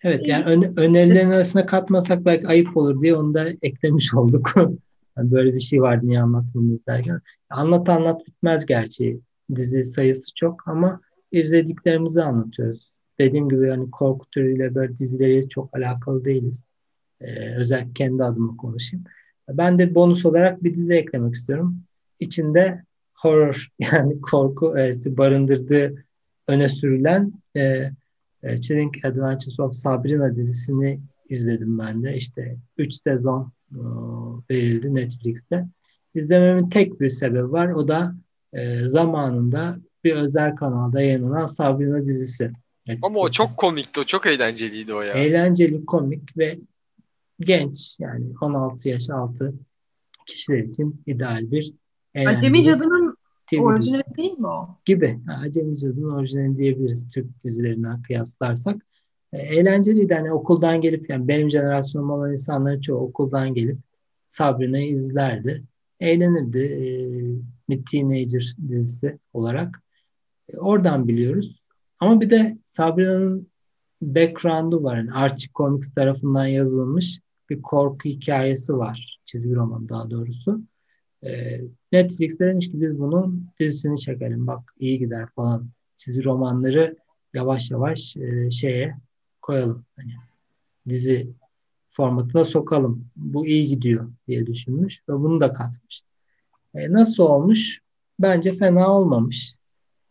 evet yani öne- önerilerin arasına katmasak belki ayıp olur diye onu da eklemiş olduk. Yani böyle bir şey vardı niye anlatmamız derken. Anlat anlat bitmez gerçi. Dizi sayısı çok ama izlediklerimizi anlatıyoruz. Dediğim gibi hani korku türüyle böyle dizileri çok alakalı değiliz. Ee, özellikle kendi adıma konuşayım. Ben de bonus olarak bir dizi eklemek istiyorum. İçinde horror yani korku öğesi barındırdığı öne sürülen e, e, Chilling Adventures of Sabrina dizisini izledim ben de. İşte 3 sezon e, verildi Netflix'te. İzlememin tek bir sebebi var. O da e, zamanında bir özel kanalda yayınlanan Sabrina dizisi. Ama o Açıkçası. çok komikti. O çok eğlenceliydi o ya. Eğlenceli, komik ve genç yani 16 yaş altı kişiler için ideal bir eğlenceli Acemi Cadı'nın orijinali değil mi o? gibi. Ha, Acemi Cadı'nın orijinali diyebiliriz Türk dizilerinden kıyaslarsak. E, eğlenceliydi. Hani okuldan gelip yani benim jenerasyonum olan insanların çoğu okuldan gelip Sabrina'yı izlerdi. Eğlenirdi. E, bir teenager dizisi olarak. E, oradan biliyoruz. Ama bir de Sabrina'nın background'u var. Yani Archie Comics tarafından yazılmış bir korku hikayesi var. Çizgi roman daha doğrusu. Ee, Netflix demiş ki biz bunun dizisini çekelim. Bak iyi gider falan. Çizgi romanları yavaş yavaş e, şeye koyalım. Hani dizi formatına sokalım. Bu iyi gidiyor diye düşünmüş ve bunu da katmış. E, nasıl olmuş? Bence fena olmamış.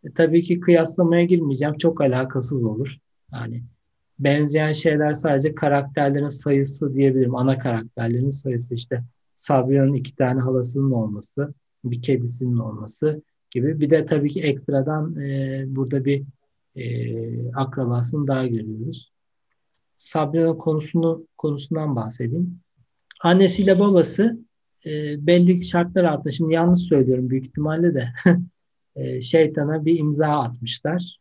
E, tabii ki kıyaslamaya girmeyeceğim. Çok alakasız olur. Yani benzeyen şeyler sadece karakterlerin sayısı diyebilirim. Ana karakterlerin sayısı işte Sabria'nın iki tane halasının olması, bir kedisinin olması gibi. Bir de tabii ki ekstradan e, burada bir e, akrabasını daha görüyoruz. Sabria'nın konusunu konusundan bahsedeyim. Annesiyle babası e, belli şartlar altında, şimdi yanlış söylüyorum büyük ihtimalle de e, şeytana bir imza atmışlar.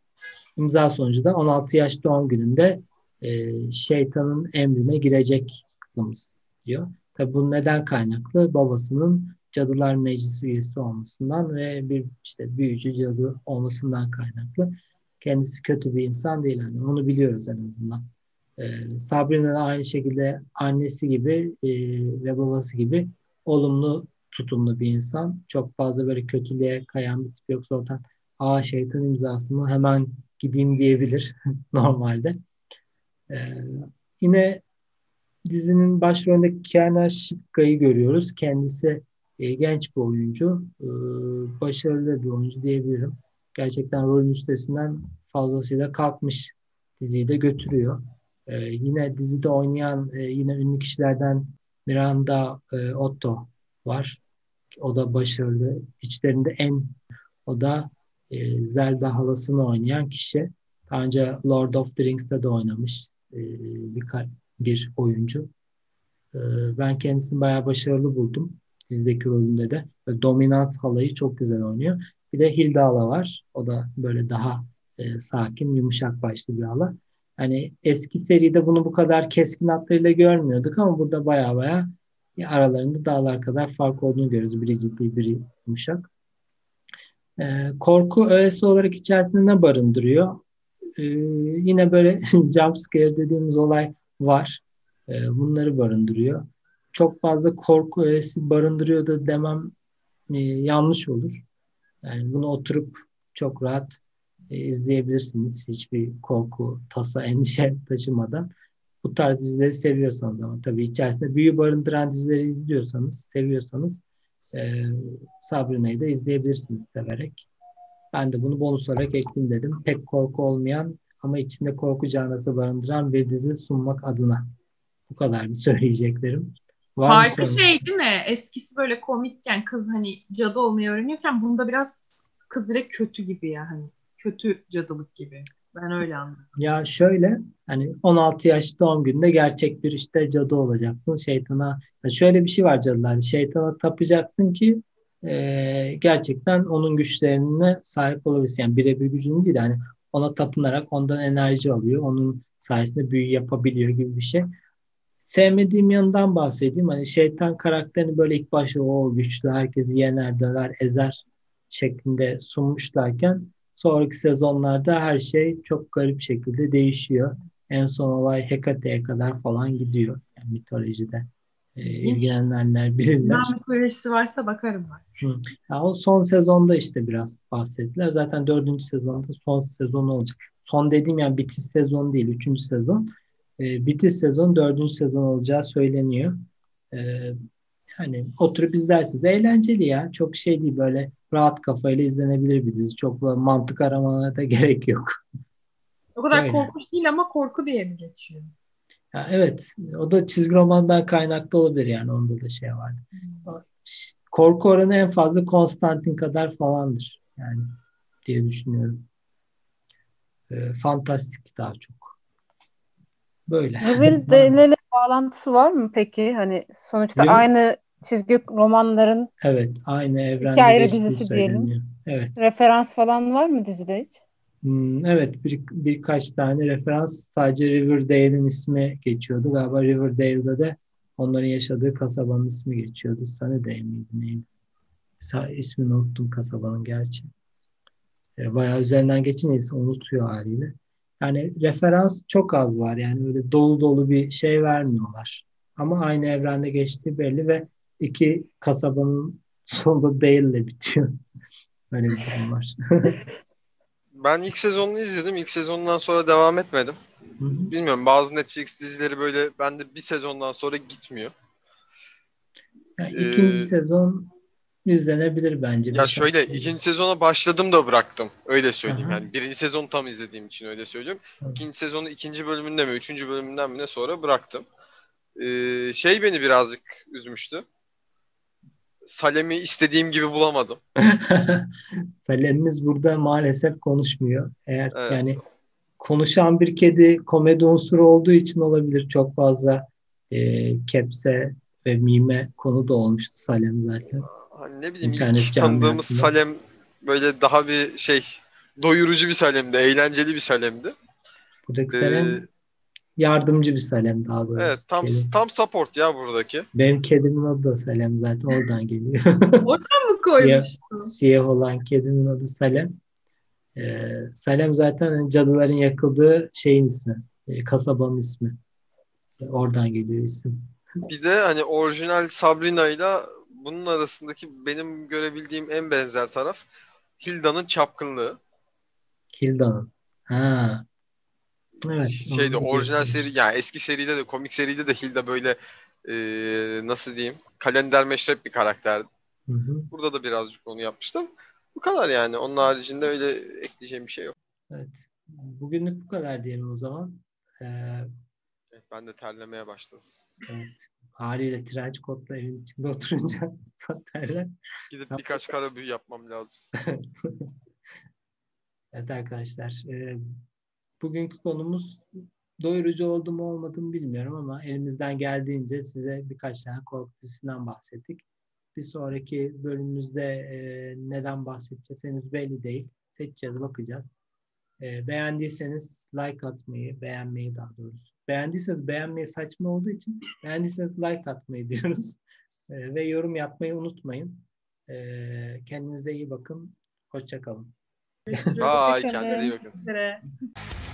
İmza sonucu da 16 yaş doğum gününde e, şeytanın emrine girecek kızımız diyor. Tabi bu neden kaynaklı? Babasının Cadılar Meclisi üyesi olmasından ve bir işte büyücü cadı olmasından kaynaklı. Kendisi kötü bir insan değil. Yani onu biliyoruz en azından. Ee, Sabrina da aynı şekilde annesi gibi e, ve babası gibi olumlu tutumlu bir insan. Çok fazla böyle kötülüğe kayan bir tip yok. Zaten aa şeytan imzasını hemen gideyim diyebilir normalde. Ee, yine dizinin başrolünde Kiana Şıkka'yı görüyoruz. Kendisi e, genç bir oyuncu. E, başarılı bir oyuncu diyebilirim. Gerçekten rolün üstesinden fazlasıyla kalkmış diziyi de götürüyor. E, yine dizide oynayan e, yine ünlü kişilerden Miranda e, Otto var. O da başarılı. İçlerinde en o da e, Zelda halasını oynayan kişi. Daha önce Lord of the Rings'te de oynamış e, bir, bir oyuncu. E, ben kendisini bayağı başarılı buldum. Dizideki rolünde de. Ve dominant halayı çok güzel oynuyor. Bir de Hilda hala var. O da böyle daha e, sakin, yumuşak başlı bir hala. Hani eski seride bunu bu kadar keskin hatlarıyla görmüyorduk ama burada baya baya aralarında dağlar kadar fark olduğunu görüyoruz. Biri ciddi, biri yumuşak. Ee, korku öğesi olarak içerisinde ne barındırıyor? Ee, yine böyle jump scare dediğimiz olay var. Ee, bunları barındırıyor. Çok fazla korku öğesi barındırıyor da demem e, yanlış olur. Yani bunu oturup çok rahat e, izleyebilirsiniz. Hiçbir korku, tasa, endişe taşımadan. Bu tarz dizileri seviyorsanız ama tabii içerisinde büyü barındıran dizileri izliyorsanız, seviyorsanız e, Sabrina'yı da izleyebilirsiniz severek. Ben de bunu bonus olarak ekleyeyim dedim. Pek korku olmayan ama içinde korku canlısı barındıran bir dizi sunmak adına. Bu kadardı söyleyeceklerim. Var Harika şey değil mi? Eskisi böyle komikken kız hani cadı olmayı öğreniyorken bunda biraz kız direkt kötü gibi ya hani kötü cadılık gibi. Ben öyle anladım. Ya şöyle hani 16 yaş doğum gününde gerçek bir işte cadı olacaksın. Şeytana şöyle bir şey var cadılar. Şeytana tapacaksın ki e, gerçekten onun güçlerine sahip olabilirsin. Yani birebir gücünü değil de hani ona tapınarak ondan enerji alıyor. Onun sayesinde büyü yapabiliyor gibi bir şey. Sevmediğim yanından bahsedeyim. Hani şeytan karakterini böyle ilk başta o güçlü herkesi yener, döver, ezer şeklinde sunmuşlarken Sonraki sezonlarda her şey çok garip şekilde değişiyor. En son olay Hekate'ye kadar falan gidiyor. Yani mitolojide. E, ilgilenenler bilirler. Ne mitolojisi varsa bakarım ben. Hı. Ya o son sezonda işte biraz bahsettiler. Zaten dördüncü sezonda son sezon olacak. Son dediğim yani bitiş sezon değil. Üçüncü sezon. E, bitiş sezon dördüncü sezon olacağı söyleniyor. E, hani oturup izlersiniz. Eğlenceli ya. Çok şey değil böyle rahat kafayla izlenebilir bir dizi. Çok mantık aramana da gerek yok. O kadar Öyle. korkunç değil ama korku diye mi geçiyor? Ya evet. O da çizgi romandan kaynaklı olabilir yani. Onda da şey var. Hmm. Korku oranı en fazla Konstantin kadar falandır. Yani diye düşünüyorum. E, fantastik daha çok. Böyle. Riverdale'le bağlantısı var mı peki? Hani sonuçta Yok. aynı çizgi romanların Evet, aynı evrende hikaye dizisi diyelim. Evet. Referans falan var mı dizide hiç? Hmm, evet, bir, birkaç tane referans sadece Riverdale'in ismi geçiyordu. Galiba Riverdale'da da onların yaşadığı kasabanın ismi geçiyordu. Sunnydale miydi neydi? Sa ismini unuttum kasabanın gerçi. E, bayağı üzerinden geçince unutuyor haliyle. Yani referans çok az var. Yani öyle dolu dolu bir şey vermiyorlar. Ama aynı evrende geçtiği belli ve iki kasabanın sonunda Dale'le bitiyor. Öyle bir durum var. Ben ilk sezonunu izledim. İlk sezonundan sonra devam etmedim. Hı hı. Bilmiyorum bazı Netflix dizileri böyle bende bir sezondan sonra gitmiyor. Yani Ee, ikinci sezon izlenebilir bence. Ya şöyle şans ikinci sezona başladım da bıraktım. Öyle söyleyeyim. Aha. Yani birinci sezonu tam izlediğim için öyle söylüyorum. Evet. İkinci sezonu ikinci bölümünde mi, üçüncü bölümünden mi ne sonra bıraktım. Ee, şey beni birazcık üzmüştü. Salem'i istediğim gibi bulamadım. Salem'imiz burada maalesef konuşmuyor. Eğer Evet. yani konuşan bir kedi komedi unsuru olduğu için olabilir. Çok fazla e, kepse ve mime konu da olmuştu Salem zaten. Hani ne bileyim İnternet ilk tanıdığımız. Salem böyle daha bir şey doyurucu bir Salem'di, eğlenceli bir Salem'di. Buradaki Ee, Salem yardımcı bir Salem daha doğrusu. Evet tam Kedi. tam support ya buradaki. Benim kedimin adı da Salem zaten oradan geliyor. mı koymuştun? Siyah olan kedinin adı Salem. Ee, Salem zaten cadıların yakıldığı şeyin ismi. e, kasabanın ismi. E, Oradan geliyor isim. Bir de hani orijinal Sabrina ile bunun arasındaki benim görebildiğim en benzer taraf Hilda'nın çapkınlığı. Hilda'nın. Ha. Evet. Şeyde orijinal seri yani eski seride de komik seride de Hilda böyle e, nasıl diyeyim kalender meşrep bir karakterdi. Hı hı. Burada da birazcık onu yapmıştım. Bu kadar yani. Onun haricinde öyle ekleyeceğim bir şey yok. Evet. Bugünlük bu kadar diyelim o zaman. Ee, Evet, ben de terlemeye başladım. evet. Haliyle trench coatla evin içinde oturunca derler. Gidip Sen- birkaç kara büyü yapmam lazım. Evet arkadaşlar. e, bugünkü konumuz doyurucu oldu mu olmadı mı bilmiyorum ama elimizden geldiğince size birkaç tane korku dizisinden bahsettik. Bir sonraki bölümümüzde e, neden bahsedeceğiz henüz belli değil. Seçeceğiz, bakacağız. E, beğendiyseniz like atmayı, beğenmeyi daha doğrusu. Beğendiyseniz beğenmeyi saçma olduğu için beğendiyseniz like atmayı diyoruz. E, ve yorum yapmayı unutmayın. E, kendinize iyi bakın. Hoşçakalın. Bye. Hoşçakalın. Kendinize iyi bakın.